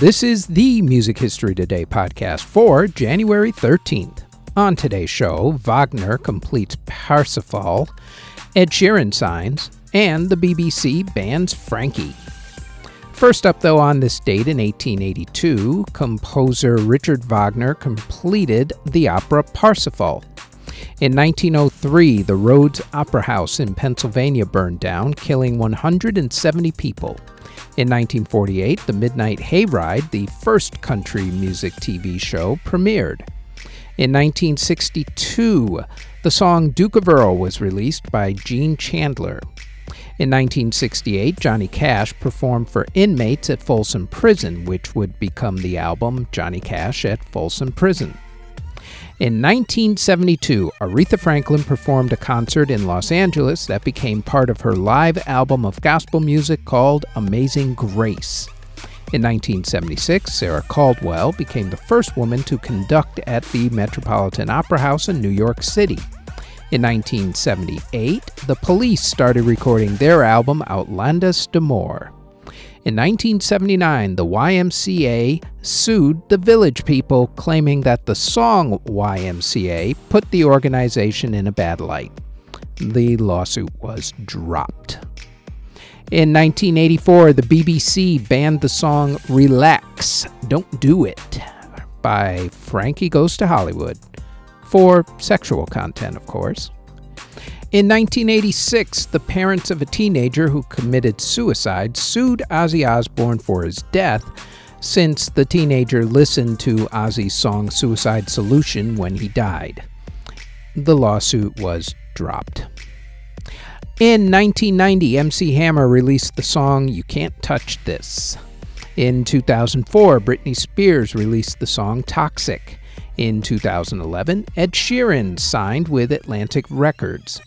This is the Music History Today podcast for January 13th. On today's show, Wagner completes Parsifal, Ed Sheeran signs, and the BBC bans Frankie. First up, though, on this date in 1882, composer Richard Wagner completed the opera Parsifal. In 1903, the Rhoads Opera House in Pennsylvania burned down, killing 170 people. In 1948, The Midnight Hayride, the first country music TV show, premiered. In 1962, the song Duke of Earl was released by Gene Chandler. In 1968, Johnny Cash performed for inmates at Folsom Prison, which would become the album Johnny Cash at Folsom Prison. In 1972, Aretha Franklin performed a concert in Los Angeles that became part of her live album of gospel music called Amazing Grace. In 1976, Sarah Caldwell became the first woman to conduct at the Metropolitan Opera House in New York City. In 1978, the police started recording their album Outlandos d'Amour. In 1979, the YMCA sued the Village People, claiming that the song YMCA put the organization in a bad light. The lawsuit was dropped. In 1984, the BBC banned the song Relax, Don't Do It by Frankie Goes to Hollywood for sexual content, of course. In 1986, the parents of a teenager who committed suicide sued Ozzy Osbourne for his death since the teenager listened to Ozzy's song Suicide Solution when he died. The lawsuit was dropped. In 1990, MC Hammer released the song You Can't Touch This. In 2004, Britney Spears released the song Toxic. In 2011, Ed Sheeran signed with Atlantic Records.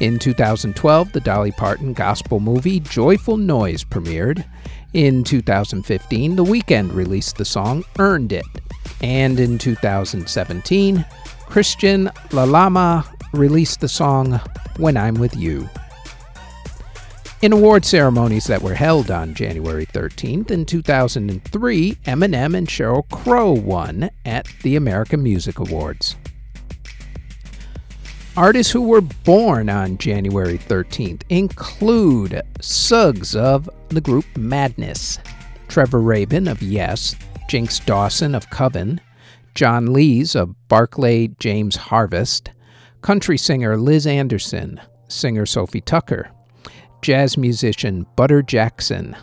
In 2012, the Dolly Parton gospel movie Joyful Noise premiered. In 2015, The Weeknd released the song Earned It. And in 2017, Christian Lalama released the song When I'm With You. In award ceremonies that were held on January 13th in 2003, Eminem and Sheryl Crow won at the American Music Awards. Artists who were born on January 13th include Suggs of the group Madness, Trevor Rabin of Yes, Jinx Dawson of Coven, John Lees of Barclay James Harvest, country singer Liz Anderson, singer Sophie Tucker, jazz musician Butter Jackson,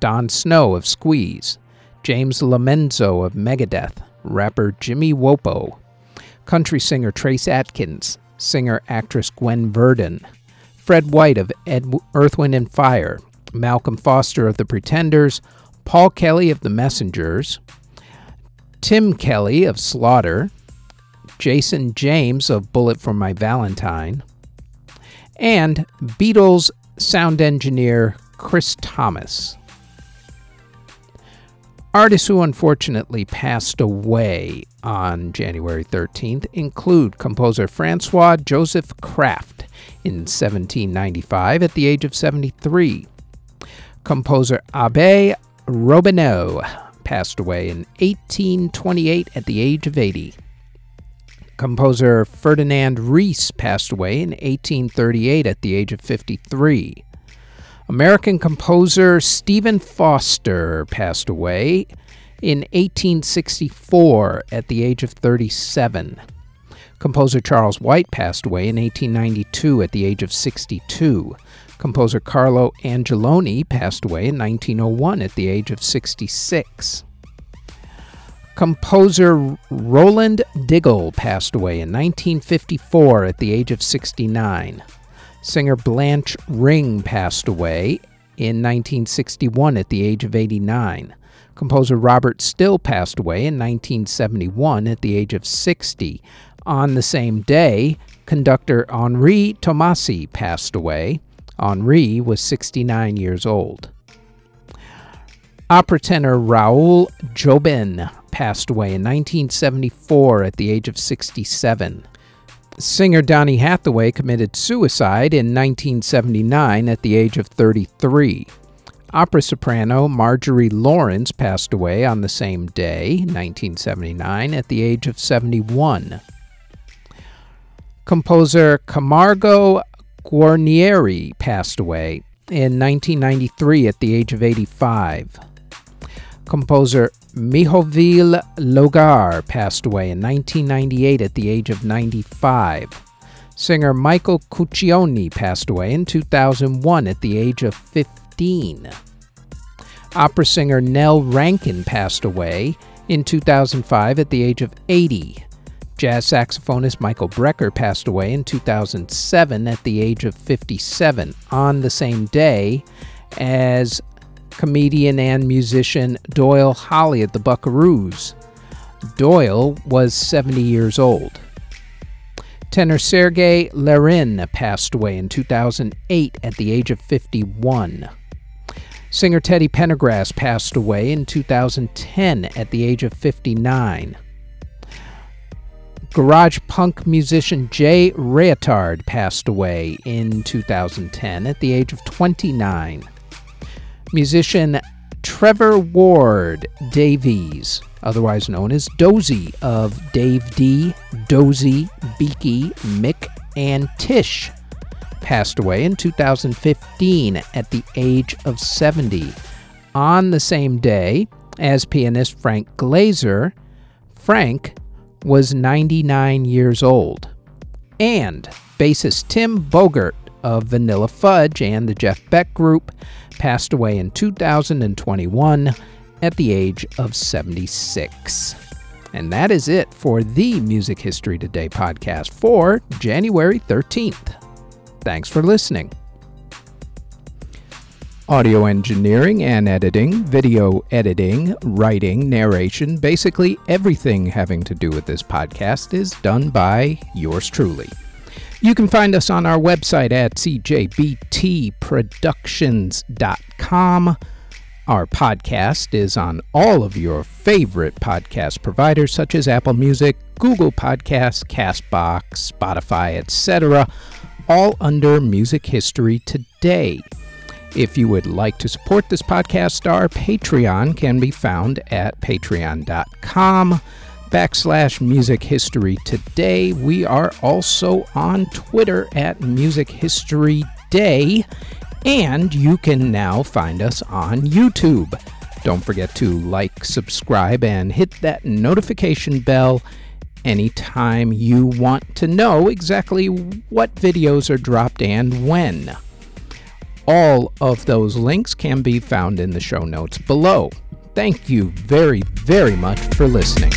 Don Snow of Squeeze, James Lomenzo of Megadeth, rapper Jimmy Wopo, country singer Trace Atkins, singer actress Gwen Verdon, Fred White of Ed- Earth, Wind, and Fire, Malcolm Foster of The Pretenders, Paul Kelly of The Messengers, Tim Kelly of Slaughter, Jason James of Bullet for My Valentine, and Beatles sound engineer Chris Thomas. Artists who unfortunately passed away on January 13th include composer Francois Joseph Krafft in 1795 at the age of 73. Composer Abbé Robineau passed away in 1828 at the age of 80. Composer Ferdinand Ries passed away in 1838 at the age of 53. American composer Stephen Foster passed away in 1864 at the age of 37. Composer Charles White passed away in 1892 at the age of 62. Composer Carlo Angeloni passed away in 1901 at the age of 66. Composer Roland Diggle passed away in 1954 at the age of 69. Singer Blanche Ring passed away in 1961 at the age of 89. Composer Robert Still passed away in 1971 at the age of 60. On the same day, conductor Henri Tomasi passed away. Henri was 69 years old. Opera tenor Raoul Jobin passed away in 1974 at the age of 67. Singer Donny Hathaway committed suicide in 1979 at the age of 33. Opera soprano Marjorie Lawrence passed away on the same day, 1979, at the age of 71. Composer Camargo Guarnieri passed away in 1993 at the age of 85. Composer Mihovil Logar passed away in 1998 at the age of 95. Singer Michael Cuccione passed away in 2001 at the age of 15. Opera singer Nell Rankin passed away in 2005 at the age of 80. Jazz saxophonist Michael Brecker passed away in 2007 at the age of 57 on the same day as comedian and musician Doyle Holly at the Buckaroos. Doyle was 70 years old. Tenor Sergei Larin passed away in 2008 at the age of 51. Singer Teddy Pendergrass passed away in 2010 at the age of 59. Garage punk musician Jay Reatard passed away in 2010 at the age of 29 musician Trevor Ward Davies, otherwise known as Dozy of Dave Dee, Dozy, Beaky, Mick, and Tish, passed away in 2015 at the age of 70. On the same day as pianist Frank Glazer, Frank was 99 years old. And bassist Tim Bogert of Vanilla Fudge and the Jeff Beck Group passed away in 2021 at the age of 76. And that is it for the Music History Today podcast for January 13th. Thanks for listening. Audio engineering and editing, video editing, writing, narration, basically everything having to do with this podcast is done by yours truly. You can find us on our website at cjbtproductions.com. Our podcast is on all of your favorite podcast providers such as Apple Music, Google Podcasts, Castbox, Spotify, etc., all under Music History Today. If you would like to support this podcast, our Patreon can be found at patreon.com backslash music history today. We are also on Twitter at Music History Day, and you can now find us on YouTube. Don't forget to like, subscribe, and hit that notification bell anytime you want to know exactly what videos are dropped and when. All of those links can be found in the show notes below. Thank you very, very much for listening.